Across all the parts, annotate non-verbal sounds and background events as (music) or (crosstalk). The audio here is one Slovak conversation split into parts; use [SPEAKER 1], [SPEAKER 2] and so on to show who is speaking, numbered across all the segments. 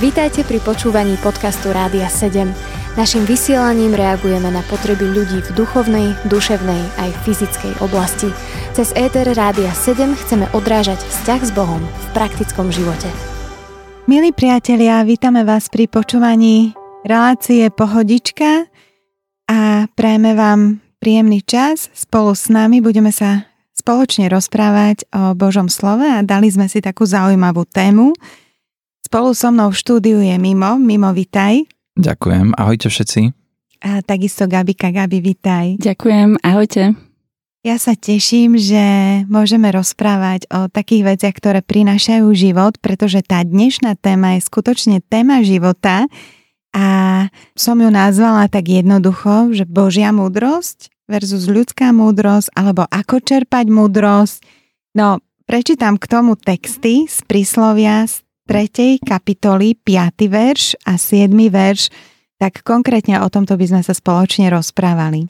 [SPEAKER 1] Vítajte pri počúvaní podcastu Rádia 7. Naším vysielaním reagujeme na potreby ľudí v duchovnej, duševnej aj fyzickej oblasti. Cez ETR Rádia 7 chceme odrážať vzťah s Bohom v praktickom živote.
[SPEAKER 2] Milí priatelia, vítame vás pri počúvaní relácie Pohodička a prajeme vám príjemný čas. Spolu s nami budeme sa spoločne rozprávať o Božom slove a dali sme si takú zaujímavú tému – Spolu so mnou v štúdiu je Mimo. Mimo, vitaj.
[SPEAKER 3] Ďakujem. Ahojte všetci.
[SPEAKER 2] A takisto Gabika. Gabi, vitaj.
[SPEAKER 4] Ďakujem. Ahojte.
[SPEAKER 2] Ja sa teším, že môžeme rozprávať o takých veciach, ktoré prinášajú život, pretože tá dnešná téma je skutočne téma života a som ju nazvala tak jednoducho, že Božia múdrosť versus ľudská múdrosť, alebo ako čerpať múdrosť. No, prečítam k tomu texty z príslovia z 3. kapitoly 5. verš a 7. verš, tak konkrétne o tomto by sme sa spoločne rozprávali.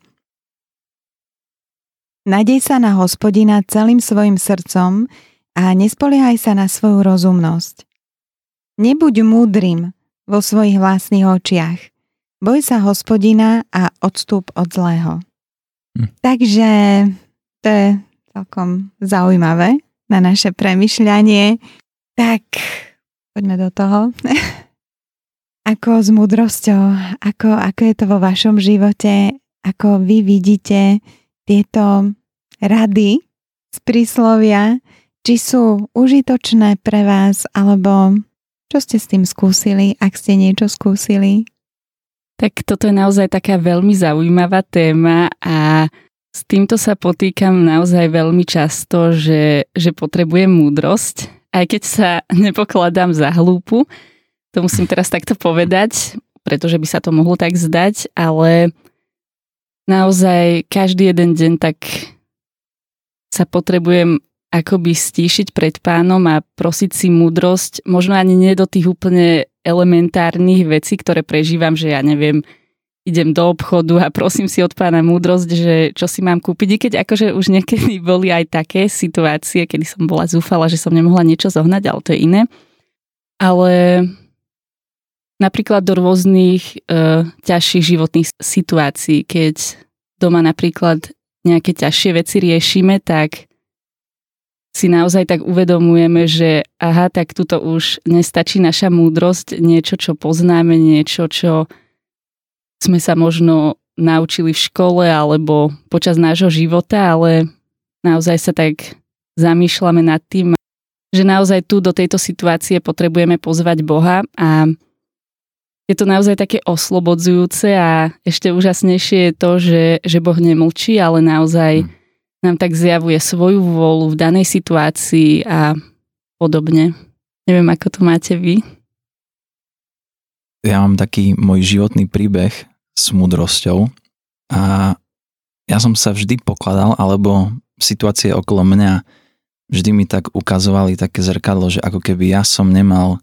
[SPEAKER 2] Nadej sa na hospodina celým svojim srdcom a nespoliehaj sa na svoju rozumnosť. Nebuď múdrym vo svojich vlastných očiach. Boj sa hospodina a odstup od zlého. Hm. Takže to je celkom zaujímavé na naše premyšľanie. Tak Poďme do toho. (laughs) ako s múdrosťou, ako, ako je to vo vašom živote, ako vy vidíte tieto rady z príslovia, či sú užitočné pre vás, alebo čo ste s tým skúsili, ak ste niečo skúsili?
[SPEAKER 4] Tak toto je naozaj taká veľmi zaujímavá téma a s týmto sa potýkam naozaj veľmi často, že, že potrebujem múdrosť aj keď sa (laughs) nepokladám za hlúpu, to musím teraz takto povedať, pretože by sa to mohlo tak zdať, ale naozaj každý jeden deň tak sa potrebujem akoby stíšiť pred pánom a prosiť si múdrosť, možno ani nie do tých úplne elementárnych vecí, ktoré prežívam, že ja neviem, idem do obchodu a prosím si od pána múdrosť, že čo si mám kúpiť. I keď akože už niekedy (laughs) boli aj také situácie, kedy som bola zúfala, že som nemohla niečo zohnať, ale to je iné. Ale napríklad do rôznych e, ťažších životných situácií, keď doma napríklad nejaké ťažšie veci riešime, tak si naozaj tak uvedomujeme, že aha, tak tuto už nestačí naša múdrosť, niečo, čo poznáme, niečo, čo sme sa možno naučili v škole alebo počas nášho života, ale naozaj sa tak zamýšľame nad tým, že naozaj tu do tejto situácie potrebujeme pozvať Boha a je to naozaj také oslobodzujúce a ešte úžasnejšie je to, že, že Boh nemlčí, ale naozaj hm. nám tak zjavuje svoju vôľu v danej situácii a podobne. Neviem, ako to máte vy.
[SPEAKER 3] Ja mám taký môj životný príbeh, s múdrosťou. A ja som sa vždy pokladal, alebo situácie okolo mňa vždy mi tak ukazovali také zrkadlo, že ako keby ja som nemal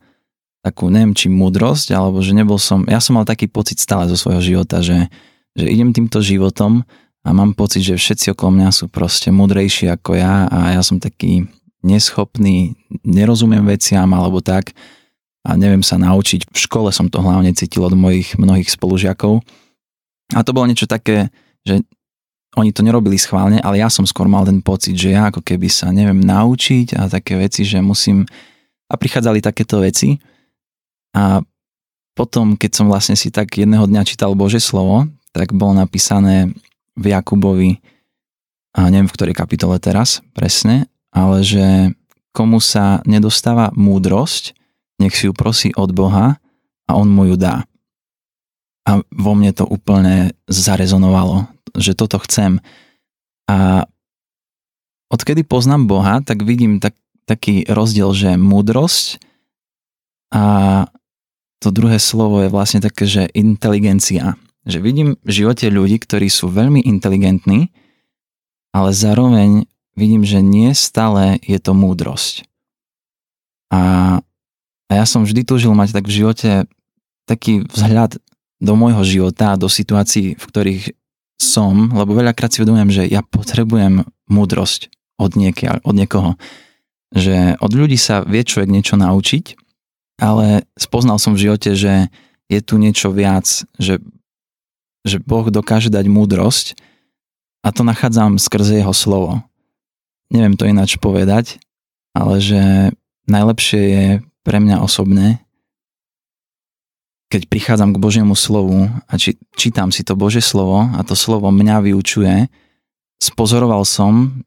[SPEAKER 3] takú, neviem, či múdrosť, alebo že nebol som, ja som mal taký pocit stále zo svojho života, že, že idem týmto životom a mám pocit, že všetci okolo mňa sú proste múdrejší ako ja a ja som taký neschopný, nerozumiem veciam alebo tak a neviem sa naučiť. V škole som to hlavne cítil od mojich mnohých spolužiakov. A to bolo niečo také, že oni to nerobili schválne, ale ja som skôr mal ten pocit, že ja ako keby sa neviem naučiť a také veci, že musím... A prichádzali takéto veci. A potom, keď som vlastne si tak jedného dňa čítal Bože slovo, tak bolo napísané v Jakubovi, a neviem v ktorej kapitole teraz presne, ale že komu sa nedostáva múdrosť, nech si ju prosí od Boha a on mu ju dá. A vo mne to úplne zarezonovalo, že toto chcem. A odkedy poznám Boha, tak vidím tak, taký rozdiel, že múdrosť a to druhé slovo je vlastne také, že inteligencia. Že vidím v živote ľudí, ktorí sú veľmi inteligentní, ale zároveň vidím, že nie stále je to múdrosť. A a ja som vždy túžil mať tak v živote taký vzhľad do môjho života do situácií, v ktorých som, lebo veľakrát si uvedomujem, že ja potrebujem múdrosť od, niekia, od niekoho. Že od ľudí sa vie človek niečo naučiť, ale spoznal som v živote, že je tu niečo viac, že, že Boh dokáže dať múdrosť a to nachádzam skrze jeho slovo. Neviem to ináč povedať, ale že najlepšie je pre mňa osobne, keď prichádzam k Božiemu slovu a či, čítam si to Božie slovo a to slovo mňa vyučuje, spozoroval som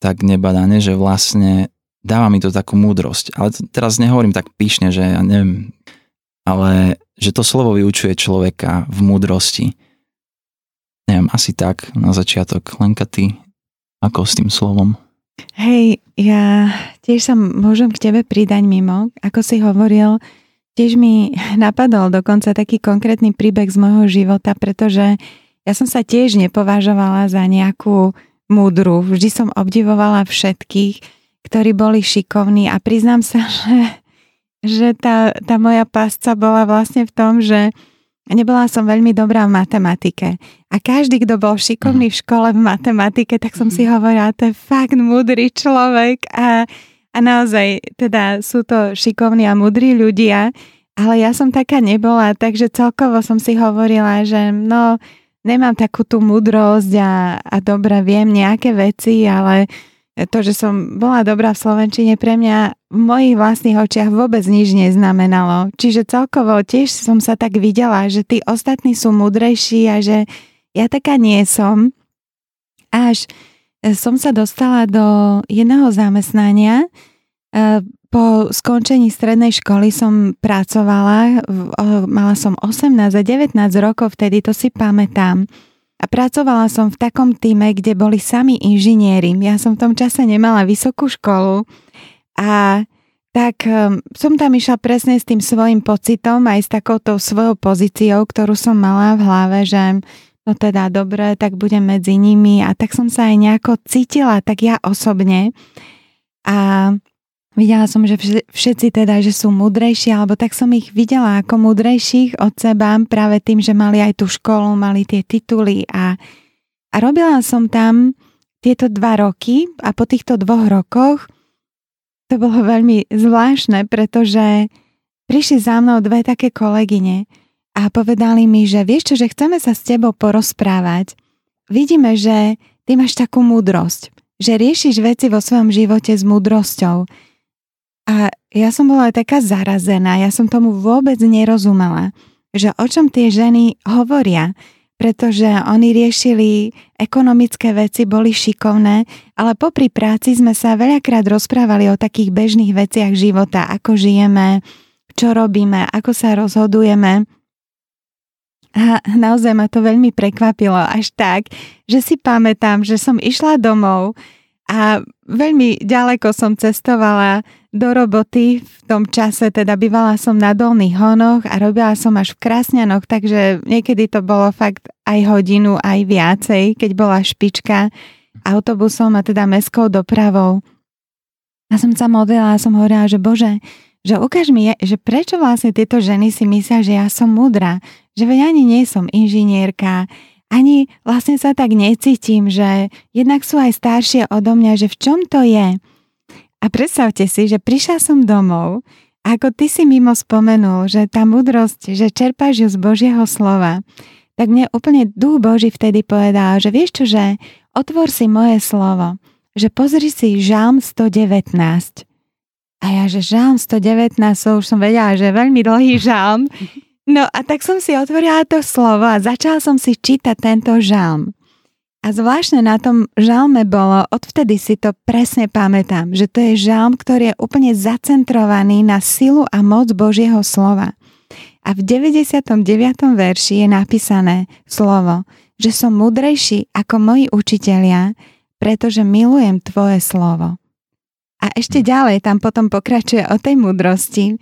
[SPEAKER 3] tak nebadane, že vlastne dáva mi to takú múdrosť. Ale teraz nehovorím tak píšne, že ja neviem, ale že to slovo vyučuje človeka v múdrosti. Neviem, asi tak na začiatok. Lenka, ty ako s tým slovom?
[SPEAKER 2] Hej, ja tiež sa môžem k tebe pridať mimo. Ako si hovoril, Tiež mi napadol dokonca taký konkrétny príbeh z môjho života, pretože ja som sa tiež nepovažovala za nejakú múdru. Vždy som obdivovala všetkých, ktorí boli šikovní a priznám sa, (laughs) že, že tá, tá moja pásca bola vlastne v tom, že nebola som veľmi dobrá v matematike. A každý, kto bol šikovný v škole v matematike, tak som si hovorila, to je fakt múdry človek. A a naozaj, teda sú to šikovní a mudrí ľudia, ale ja som taká nebola, takže celkovo som si hovorila, že no, nemám takú tú mudrosť a, a dobre viem nejaké veci, ale to, že som bola dobrá v Slovenčine, pre mňa v mojich vlastných očiach vôbec nič neznamenalo. Čiže celkovo tiež som sa tak videla, že tí ostatní sú mudrejší a že ja taká nie som. Až som sa dostala do jedného zamestnania. E, po skončení strednej školy som pracovala, mala som 18 a 19 rokov, vtedy to si pamätám. A pracovala som v takom týme, kde boli sami inžinieri. Ja som v tom čase nemala vysokú školu a tak e, som tam išla presne s tým svojim pocitom aj s takouto svojou pozíciou, ktorú som mala v hlave, že no teda dobre, tak budem medzi nimi a tak som sa aj nejako cítila, tak ja osobne. A videla som, že všetci teda, že sú mudrejší, alebo tak som ich videla ako mudrejších od seba práve tým, že mali aj tú školu, mali tie tituly a, a robila som tam tieto dva roky a po týchto dvoch rokoch to bolo veľmi zvláštne, pretože prišli za mnou dve také kolegyne, a povedali mi, že vieš čo, že chceme sa s tebou porozprávať. Vidíme, že ty máš takú múdrosť, že riešiš veci vo svojom živote s múdrosťou. A ja som bola taká zarazená, ja som tomu vôbec nerozumela, že o čom tie ženy hovoria, pretože oni riešili ekonomické veci, boli šikovné, ale popri práci sme sa veľakrát rozprávali o takých bežných veciach života, ako žijeme, čo robíme, ako sa rozhodujeme. A naozaj ma to veľmi prekvapilo až tak, že si pamätám, že som išla domov a veľmi ďaleko som cestovala do roboty v tom čase, teda bývala som na Dolných Honoch a robila som až v Krásňanoch, takže niekedy to bolo fakt aj hodinu, aj viacej, keď bola špička autobusom a teda mestskou dopravou. A som sa modlila a som hovorila, že Bože, že ukáž mi, že prečo vlastne tieto ženy si myslia, že ja som múdra, že veď ani nie som inžinierka, ani vlastne sa tak necítim, že jednak sú aj staršie odo mňa, že v čom to je. A predstavte si, že prišla som domov ako ty si mimo spomenul, že tá múdrosť, že čerpáš ju z Božieho slova, tak mne úplne duch Boží vtedy povedal, že vieš čo, že otvor si moje slovo, že pozri si Žalm 119 a ja, že žalm 119, so už som vedela, že veľmi dlhý žalm. No a tak som si otvorila to slovo a začala som si čítať tento žalm. A zvláštne na tom žalme bolo, odvtedy si to presne pamätám, že to je žalm, ktorý je úplne zacentrovaný na silu a moc Božieho slova. A v 99. verši je napísané slovo, že som mudrejší ako moji učitelia, pretože milujem tvoje slovo. A ešte ďalej tam potom pokračuje o tej múdrosti.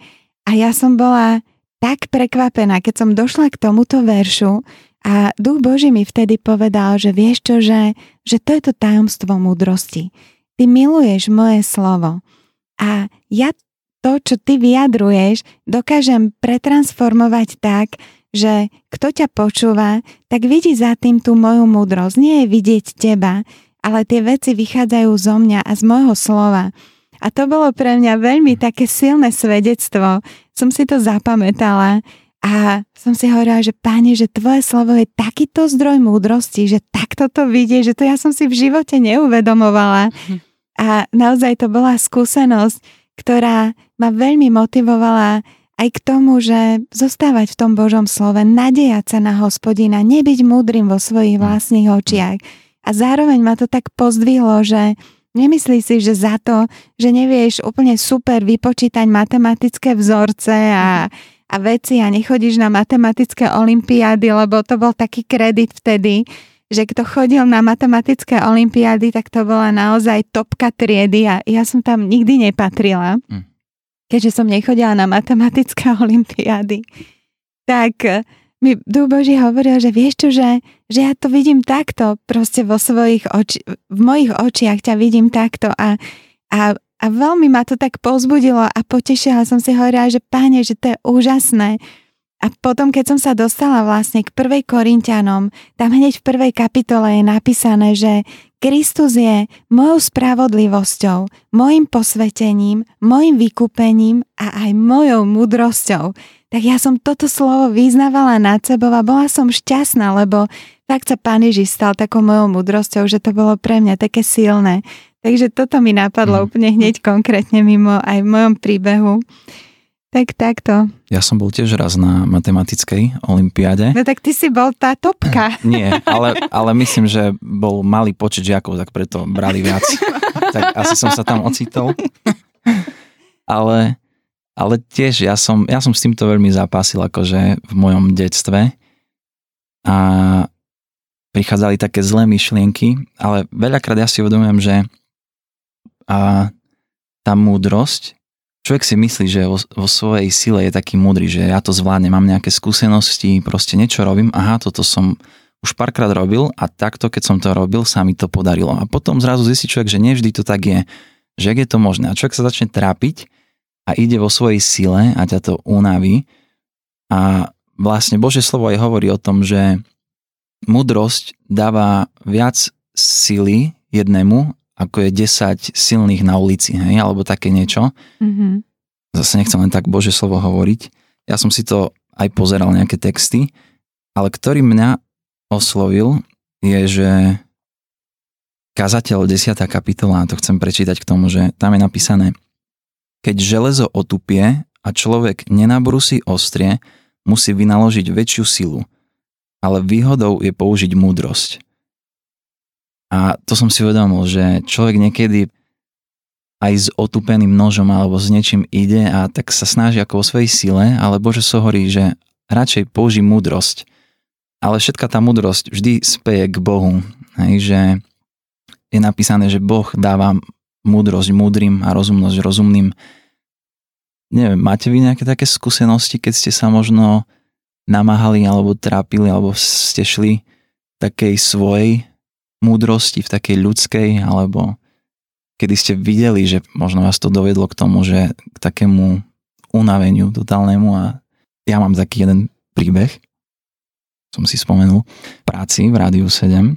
[SPEAKER 2] A ja som bola tak prekvapená, keď som došla k tomuto veršu a Duch Boží mi vtedy povedal, že vieš čo, že, že to je to tajomstvo múdrosti. Ty miluješ moje slovo a ja to, čo ty vyjadruješ, dokážem pretransformovať tak, že kto ťa počúva, tak vidí za tým tú moju múdrosť. Nie je vidieť teba, ale tie veci vychádzajú zo mňa a z môjho slova. A to bolo pre mňa veľmi také silné svedectvo. Som si to zapamätala a som si hovorila, že páne, že tvoje slovo je takýto zdroj múdrosti, že takto to vidie, že to ja som si v živote neuvedomovala. A naozaj to bola skúsenosť, ktorá ma veľmi motivovala aj k tomu, že zostávať v tom Božom slove, nadejať sa na hospodina, nebyť múdrym vo svojich vlastných očiach. A zároveň ma to tak pozdvihlo, že nemyslí si, že za to, že nevieš úplne super vypočítať matematické vzorce a a veci a nechodíš na matematické olimpiády, lebo to bol taký kredit vtedy, že kto chodil na matematické olimpiády, tak to bola naozaj topka triedy a ja som tam nikdy nepatrila, hm. keďže som nechodila na matematické (laughs) olimpiády. Tak mi Duch Boží hovoril, že vieš čo, že, že ja to vidím takto, proste vo svojich oči, v mojich očiach ťa vidím takto a, a a veľmi ma to tak pozbudilo a potešila som si hovorila, že páne, že to je úžasné. A potom, keď som sa dostala vlastne k prvej Korintianom, tam hneď v prvej kapitole je napísané, že Kristus je mojou spravodlivosťou, mojim posvetením, mojim vykúpením a aj mojou múdrosťou. Tak ja som toto slovo vyznávala nad sebou a bola som šťastná, lebo tak sa Pán Ježiš stal takou mojou múdrosťou, že to bolo pre mňa také silné. Takže toto mi napadlo mm. úplne hneď konkrétne mimo aj v mojom príbehu. Tak takto.
[SPEAKER 3] Ja som bol tiež raz na matematickej olimpiáde.
[SPEAKER 2] No tak ty si bol tá topka. (laughs)
[SPEAKER 3] Nie, ale, ale myslím, že bol malý počet žiakov, tak preto brali viac. (laughs) tak asi som sa tam ocitol. ale, ale tiež ja som, ja som s týmto veľmi zápasil akože v mojom detstve. A prichádzali také zlé myšlienky, ale veľakrát ja si uvedomujem, že a tá múdrosť, človek si myslí, že vo, vo svojej sile je taký múdry, že ja to zvládnem, mám nejaké skúsenosti, proste niečo robím, aha, toto som už párkrát robil a takto, keď som to robil, sa mi to podarilo. A potom zrazu zistí človek, že nevždy to tak je, že ak je to možné. A človek sa začne trápiť a ide vo svojej sile a ťa to unaví. A vlastne Božie slovo aj hovorí o tom, že múdrosť dáva viac sily jednému ako je 10 silných na ulici, hej, alebo také niečo. Mm-hmm. Zase nechcem len tak Bože slovo hovoriť. Ja som si to aj pozeral nejaké texty, ale ktorý mňa oslovil je, že kazateľ 10. kapitola, to chcem prečítať k tomu, že tam je napísané, keď železo otupie a človek nenabrusí ostrie, musí vynaložiť väčšiu silu, ale výhodou je použiť múdrosť. A to som si uvedomil, že človek niekedy aj s otupeným nožom alebo s niečím ide a tak sa snaží ako o svojej sile, ale Bože hovorí, že radšej použij múdrosť. Ale všetka tá múdrosť vždy speje k Bohu. Hej, že je napísané, že Boh dáva múdrosť múdrym a rozumnosť rozumným. Neviem, máte vy nejaké také skúsenosti, keď ste sa možno namáhali alebo trápili alebo ste šli takej svojej múdrosti, v takej ľudskej, alebo kedy ste videli, že možno vás to dovedlo k tomu, že k takému unaveniu totálnemu a ja mám taký jeden príbeh, som si spomenul, práci v Rádiu 7,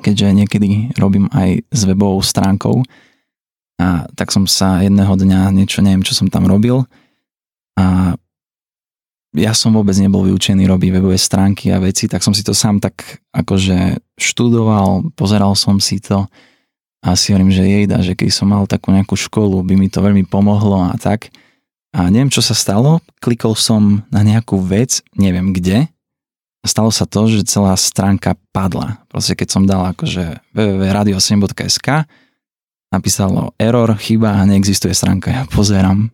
[SPEAKER 3] keďže niekedy robím aj s webovou stránkou a tak som sa jedného dňa niečo, neviem, čo som tam robil a ja som vôbec nebol vyučený robiť webové stránky a veci, tak som si to sám tak akože študoval, pozeral som si to a si hovorím, že jejda, že keď som mal takú nejakú školu, by mi to veľmi pomohlo a tak. A neviem, čo sa stalo, klikol som na nejakú vec, neviem kde, stalo sa to, že celá stránka padla. Proste keď som dal akože www.radio7.sk napísalo error, chyba a neexistuje stránka. Ja pozerám,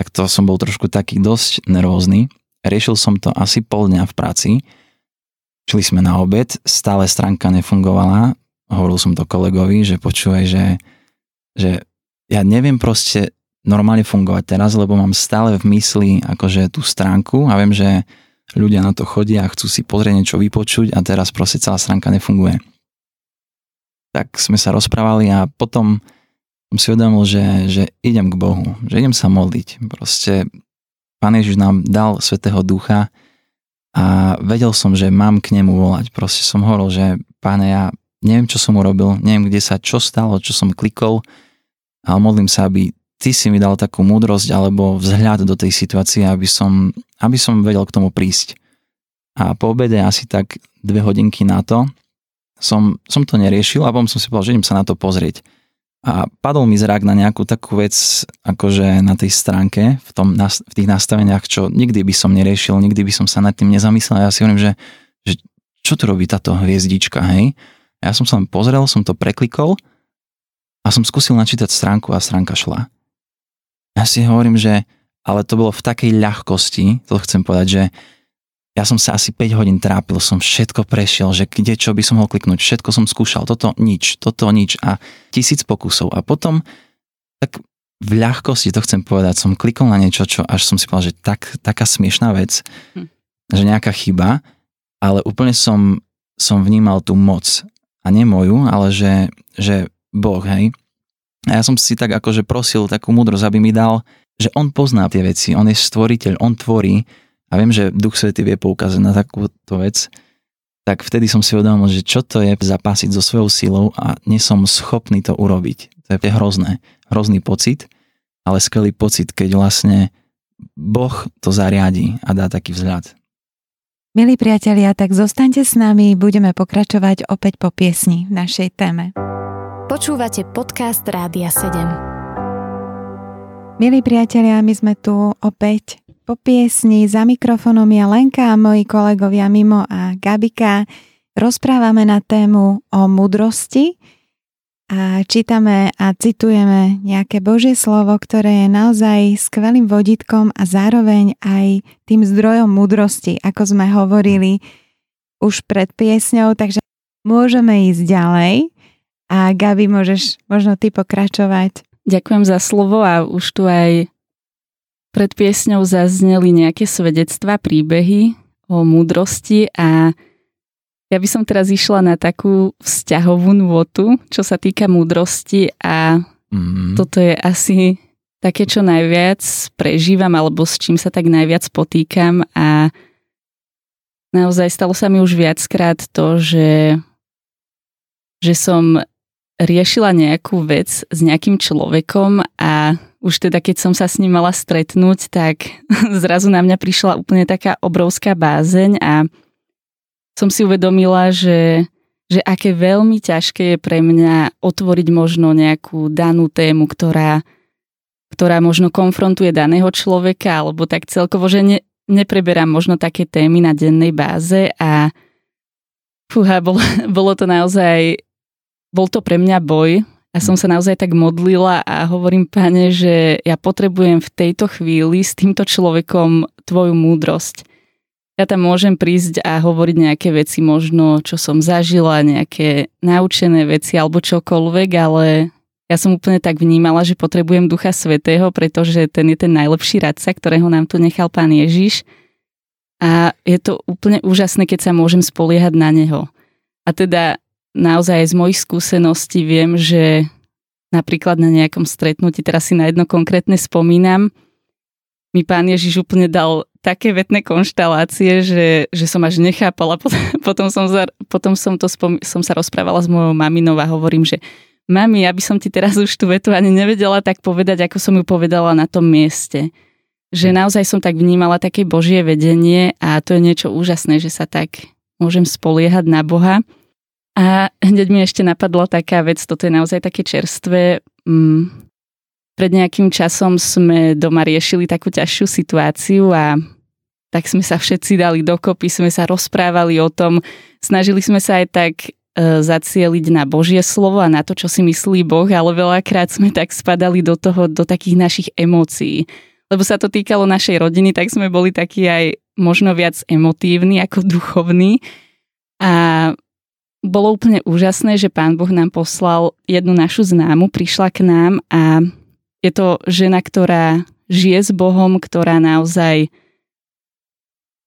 [SPEAKER 3] tak to som bol trošku taký dosť nervózny. Riešil som to asi pol dňa v práci. Šli sme na obed, stále stránka nefungovala. Hovoril som to kolegovi, že počúvaj, že, že ja neviem proste normálne fungovať teraz, lebo mám stále v mysli akože tú stránku a viem, že ľudia na to chodia a chcú si pozrieť niečo vypočuť a teraz proste celá stránka nefunguje. Tak sme sa rozprávali a potom som si uvedomil, že, že idem k Bohu, že idem sa modliť. Proste Pán Ježiš nám dal Svetého Ducha a vedel som, že mám k nemu volať. Proste som hovoril, že páne, ja neviem, čo som urobil, neviem, kde sa čo stalo, čo som klikol, ale modlím sa, aby ty si mi dal takú múdrosť alebo vzhľad do tej situácie, aby som, aby som vedel k tomu prísť. A po obede asi tak dve hodinky na to som, som to neriešil a potom som si povedal, že idem sa na to pozrieť. A padol mi zrak na nejakú takú vec, akože na tej stránke, v, tom, v tých nastaveniach, čo nikdy by som neriešil, nikdy by som sa nad tým nezamyslel. Ja si hovorím, že, že čo tu robí táto hviezdička, hej? Ja som sa len pozrel, som to preklikol a som skúsil načítať stránku a stránka šla. Ja si hovorím, že ale to bolo v takej ľahkosti, to chcem povedať, že ja som sa asi 5 hodín trápil, som všetko prešiel, že kde čo by som mohol kliknúť, všetko som skúšal, toto nič, toto nič a tisíc pokusov. A potom tak v ľahkosti, to chcem povedať, som klikol na niečo, čo až som si povedal, že tak, taká smiešná vec, hm. že nejaká chyba, ale úplne som, som vnímal tú moc. A nie moju, ale že, že Boh, hej. A ja som si tak akože prosil takú múdrosť, aby mi dal, že on pozná tie veci, on je stvoriteľ, on tvorí a viem, že Duch Svety vie poukázať na takúto vec, tak vtedy som si uvedomil, že čo to je zapásiť so svojou silou a nie som schopný to urobiť. To je hrozné, hrozný pocit, ale skvelý pocit, keď vlastne Boh to zariadi a dá taký vzhľad.
[SPEAKER 2] Milí priatelia, tak zostaňte s nami, budeme pokračovať opäť po piesni v našej téme.
[SPEAKER 1] Počúvate podcast Rádia 7.
[SPEAKER 2] Milí priatelia, my sme tu opäť po piesni za mikrofónom ja Lenka a moji kolegovia Mimo a Gabika. Rozprávame na tému o mudrosti a čítame a citujeme nejaké Božie slovo, ktoré je naozaj skvelým vodítkom a zároveň aj tým zdrojom mudrosti, ako sme hovorili už pred piesňou, takže môžeme ísť ďalej a Gabi, môžeš možno ty pokračovať.
[SPEAKER 4] Ďakujem za slovo a už tu aj pred piesňou zazneli nejaké svedectvá, príbehy o múdrosti a ja by som teraz išla na takú vzťahovú nôtu, čo sa týka múdrosti a mm. toto je asi také, čo najviac prežívam alebo s čím sa tak najviac potýkam a naozaj stalo sa mi už viackrát to, že, že som riešila nejakú vec s nejakým človekom a už teda keď som sa s ním mala stretnúť, tak (laughs) zrazu na mňa prišla úplne taká obrovská bázeň a som si uvedomila, že, že aké veľmi ťažké je pre mňa otvoriť možno nejakú danú tému, ktorá, ktorá možno konfrontuje daného človeka, alebo tak celkovo, že ne, nepreberám možno také témy na dennej báze a fúha, bolo, (laughs) bolo to naozaj bol to pre mňa boj a som sa naozaj tak modlila a hovorím, pane, že ja potrebujem v tejto chvíli s týmto človekom tvoju múdrosť. Ja tam môžem prísť a hovoriť nejaké veci možno, čo som zažila, nejaké naučené veci alebo čokoľvek, ale ja som úplne tak vnímala, že potrebujem Ducha Svetého, pretože ten je ten najlepší radca, ktorého nám tu nechal Pán Ježiš. A je to úplne úžasné, keď sa môžem spoliehať na Neho. A teda naozaj z mojich skúseností viem, že napríklad na nejakom stretnutí, teraz si na jedno konkrétne spomínam, mi pán Ježiš úplne dal také vetné konštalácie, že, že som až nechápala. (laughs) Potom, som, za, potom som, to spom, som sa rozprávala s mojou maminou a hovorím, že mami, ja by som ti teraz už tú vetu ani nevedela tak povedať, ako som ju povedala na tom mieste. Že naozaj som tak vnímala také Božie vedenie a to je niečo úžasné, že sa tak môžem spoliehať na Boha. A hneď mi ešte napadla taká vec, toto je naozaj také čerstvé. Mm, pred nejakým časom sme doma riešili takú ťažšiu situáciu a tak sme sa všetci dali dokopy, sme sa rozprávali o tom, snažili sme sa aj tak e, zacieliť na Božie slovo a na to, čo si myslí Boh, ale veľakrát sme tak spadali do toho, do takých našich emócií. Lebo sa to týkalo našej rodiny, tak sme boli takí aj možno viac emotívni ako duchovní. A bolo úplne úžasné, že pán Boh nám poslal jednu našu známu, prišla k nám a je to žena, ktorá žije s Bohom, ktorá naozaj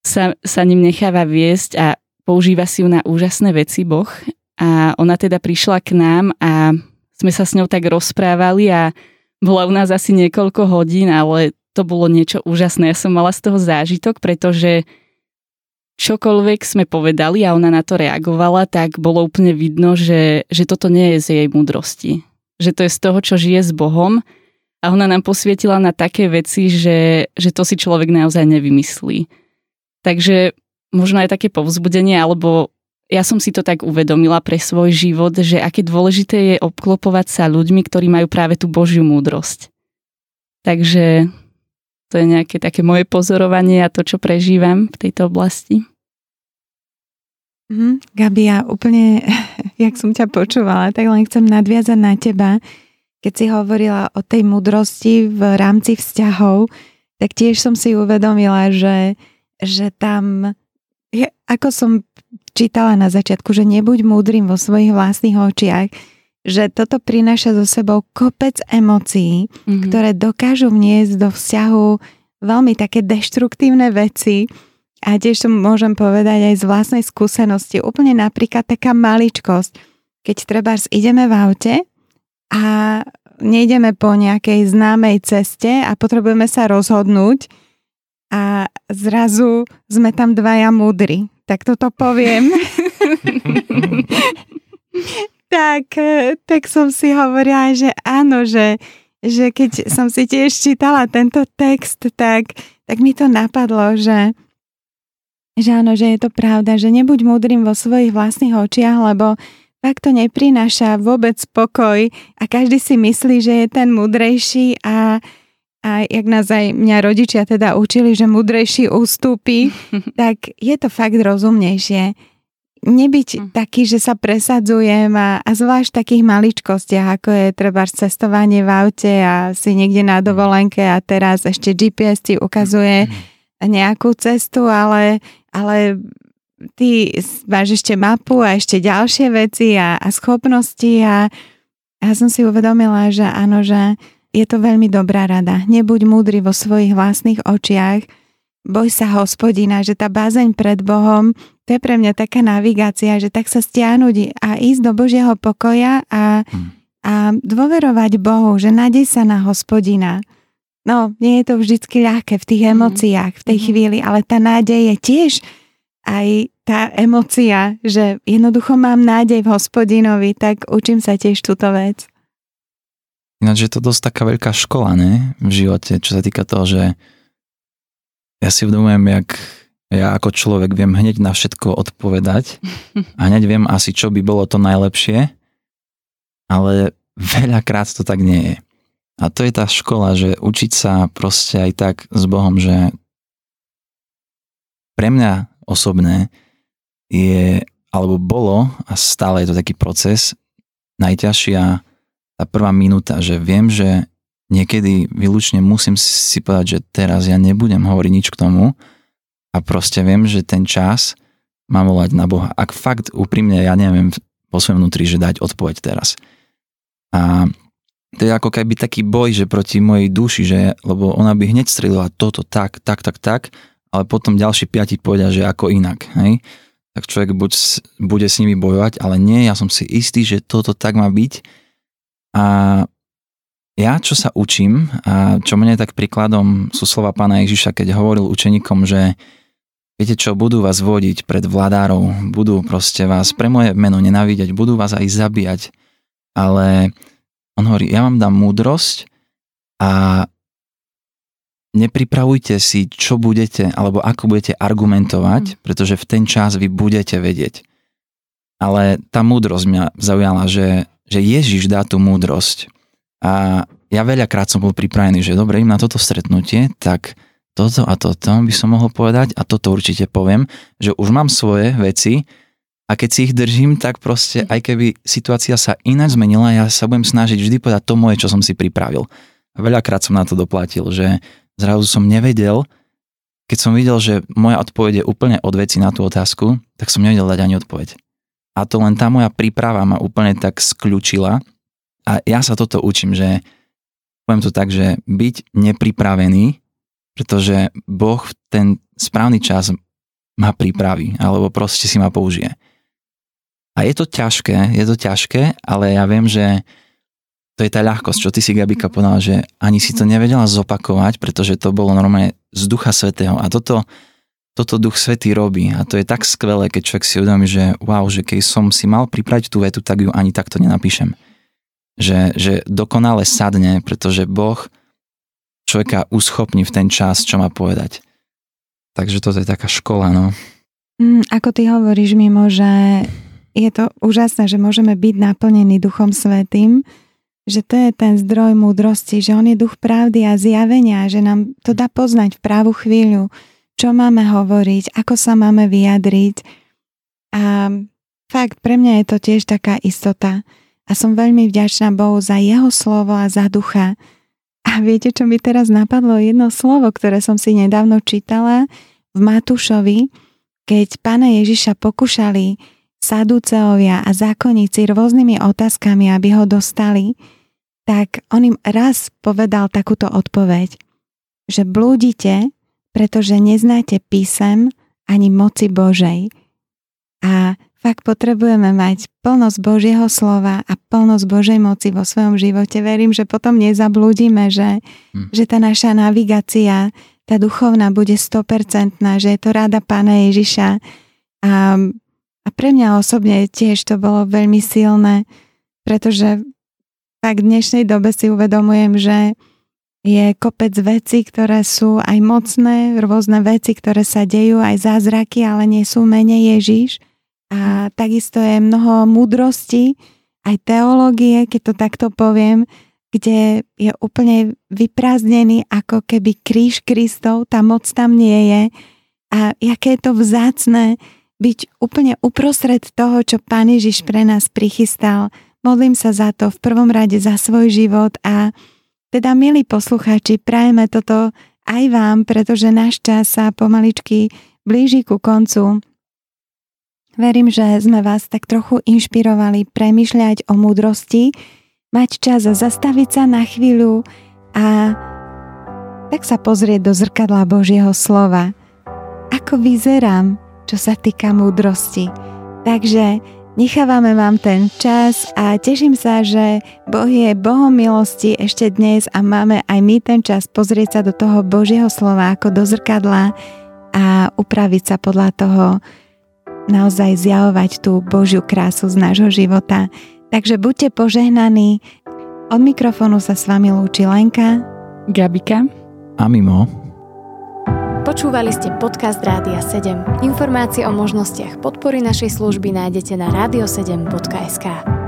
[SPEAKER 4] sa, sa ním necháva viesť a používa si ju na úžasné veci Boh. A ona teda prišla k nám a sme sa s ňou tak rozprávali a bola u nás asi niekoľko hodín, ale to bolo niečo úžasné. Ja som mala z toho zážitok, pretože čokoľvek sme povedali a ona na to reagovala, tak bolo úplne vidno, že, že toto nie je z jej múdrosti. že to je z toho, čo žije s Bohom a ona nám posvietila na také veci, že, že to si človek naozaj nevymyslí. Takže možno aj také povzbudenie, alebo ja som si to tak uvedomila pre svoj život, že aké dôležité je obklopovať sa ľuďmi, ktorí majú práve tú Božiu múdrosť. Takže to je nejaké také moje pozorovanie a to, čo prežívam v tejto oblasti.
[SPEAKER 2] Mm, Gabi, ja úplne, (laughs) jak som ťa počúvala, tak len chcem nadviazať na teba, keď si hovorila o tej mudrosti v rámci vzťahov, tak tiež som si uvedomila, že, že tam, ako som čítala na začiatku, že nebuď múdrym vo svojich vlastných očiach, že toto prináša so sebou kopec emócií, mm-hmm. ktoré dokážu vniesť do vzťahu veľmi také deštruktívne veci. A tiež to môžem povedať aj z vlastnej skúsenosti. Úplne napríklad taká maličkosť. Keď treba ideme v aute a nejdeme po nejakej známej ceste a potrebujeme sa rozhodnúť a zrazu sme tam dvaja múdri. Tak toto poviem. (laughs) (laughs) tak, tak som si hovorila, že áno, že, že keď som si tiež čítala tento text, tak, tak mi to napadlo, že, že áno, že je to pravda, že nebuď múdrym vo svojich vlastných očiach, lebo tak to neprináša vôbec pokoj a každý si myslí, že je ten múdrejší a, a jak nás aj mňa rodičia teda učili, že múdrejší ústupí, (laughs) tak je to fakt rozumnejšie. Nebyť hm. taký, že sa presadzujem a, a zvlášť v takých maličkostiach, ako je treba cestovanie v aute a si niekde na dovolenke a teraz ešte GPS ti ukazuje hm. nejakú cestu, ale, ale ty máš ešte mapu a ešte ďalšie veci a, a schopnosti a ja som si uvedomila, že áno, že je to veľmi dobrá rada. Nebuď múdry vo svojich vlastných očiach, boj sa hospodina, že tá bázeň pred Bohom, to je pre mňa taká navigácia, že tak sa stiahnuť a ísť do Božieho pokoja a, hm. a dôverovať Bohu, že nádej sa na hospodina. No, nie je to vždycky ľahké v tých hm. emóciách, v tej mm. chvíli, ale tá nádej je tiež aj tá emocia, že jednoducho mám nádej v hospodinovi, tak učím sa tiež túto vec.
[SPEAKER 3] Ináč je to dosť taká veľká škola, ne? V živote, čo sa týka toho, že ja si uvedomujem, jak ja ako človek viem hneď na všetko odpovedať (laughs) a hneď viem asi, čo by bolo to najlepšie, ale veľakrát to tak nie je. A to je tá škola, že učiť sa proste aj tak s Bohom, že pre mňa osobné je, alebo bolo a stále je to taký proces, najťažšia tá prvá minúta, že viem, že niekedy výlučne musím si povedať, že teraz ja nebudem hovoriť nič k tomu a proste viem, že ten čas mám volať na Boha. Ak fakt úprimne ja neviem po svojom vnútri, že dať odpoveď teraz. A to je ako keby taký boj, že proti mojej duši, že, lebo ona by hneď strelila toto tak, tak, tak, tak ale potom ďalší piati povedia, že ako inak. Hej? Tak človek buď bude s nimi bojovať, ale nie, ja som si istý, že toto tak má byť. A ja, čo sa učím, a čo mne tak príkladom sú slova pána Ježiša, keď hovoril učeníkom, že viete čo, budú vás vodiť pred vladárov, budú proste vás pre moje meno nenávidieť, budú vás aj zabíjať, ale on hovorí, ja vám dám múdrosť a nepripravujte si, čo budete, alebo ako budete argumentovať, mm. pretože v ten čas vy budete vedieť. Ale tá múdrosť mňa zaujala, že, že Ježiš dá tú múdrosť. A ja veľakrát som bol pripravený, že dobre, im na toto stretnutie, tak toto a toto by som mohol povedať a toto určite poviem, že už mám svoje veci a keď si ich držím, tak proste, mm. aj keby situácia sa ináč zmenila, ja sa budem snažiť vždy povedať to moje, čo som si pripravil. A veľakrát som na to doplatil, že zrazu som nevedel, keď som videl, že moja odpoveď je úplne od veci na tú otázku, tak som nevedel dať ani odpoveď. A to len tá moja príprava ma úplne tak skľúčila a ja sa toto učím, že poviem to tak, že byť nepripravený, pretože Boh v ten správny čas ma pripraví, alebo proste si ma použije. A je to ťažké, je to ťažké, ale ja viem, že to je tá ľahkosť, čo ty si Gabika povedala, že ani si to nevedela zopakovať, pretože to bolo normálne z Ducha Svetého. A toto, toto Duch Svetý robí. A to je tak skvelé, keď človek si uvedomí, že wow, že keď som si mal pripraviť tú vetu, tak ju ani takto nenapíšem. Že, že dokonale sadne, pretože Boh človeka uschopní v ten čas, čo má povedať. Takže toto je taká škola, no.
[SPEAKER 2] Mm, ako ty hovoríš, Mimo, že je to úžasné, že môžeme byť naplnení Duchom Svetým, že to je ten zdroj múdrosti, že on je duch pravdy a zjavenia, že nám to dá poznať v právu chvíľu, čo máme hovoriť, ako sa máme vyjadriť. A fakt, pre mňa je to tiež taká istota. A som veľmi vďačná Bohu za jeho slovo a za ducha. A viete, čo mi teraz napadlo? Jedno slovo, ktoré som si nedávno čítala v Matúšovi, keď pána Ježiša pokúšali sadúceovia a zákonníci rôznymi otázkami, aby ho dostali, tak on im raz povedal takúto odpoveď, že blúdite, pretože neznáte písem ani moci Božej. A fakt potrebujeme mať plnosť Božieho slova a plnosť Božej moci vo svojom živote. Verím, že potom nezablúdime, že, hm. že tá naša navigácia, tá duchovná bude 100%, že je to ráda Pána Ježiša. A, a pre mňa osobne tiež to bolo veľmi silné, pretože tak v dnešnej dobe si uvedomujem, že je kopec veci, ktoré sú aj mocné, rôzne veci, ktoré sa dejú, aj zázraky, ale nie sú menej Ježiš. A takisto je mnoho múdrosti, aj teológie, keď to takto poviem, kde je úplne vyprázdnený ako keby kríž Kristov, tá moc tam nie je. A aké je to vzácne byť úplne uprostred toho, čo Pán Ježiš pre nás prichystal. Modlím sa za to v prvom rade za svoj život a teda, milí poslucháči, prajeme toto aj vám, pretože náš čas sa pomaličky blíži ku koncu. Verím, že sme vás tak trochu inšpirovali premyšľať o múdrosti, mať čas zastaviť sa na chvíľu a tak sa pozrieť do zrkadla Božieho slova. Ako vyzerám, čo sa týka múdrosti. Takže nechávame vám ten čas a teším sa, že Boh je Bohom milosti ešte dnes a máme aj my ten čas pozrieť sa do toho Božieho slova ako do zrkadla a upraviť sa podľa toho, naozaj zjavovať tú Božiu krásu z nášho života. Takže buďte požehnaní. Od mikrofónu sa s vami lúči Lenka,
[SPEAKER 4] Gabika
[SPEAKER 3] a Mimo.
[SPEAKER 1] Počúvali ste podcast Rádia 7. Informácie o možnostiach podpory našej služby nájdete na radio7.sk.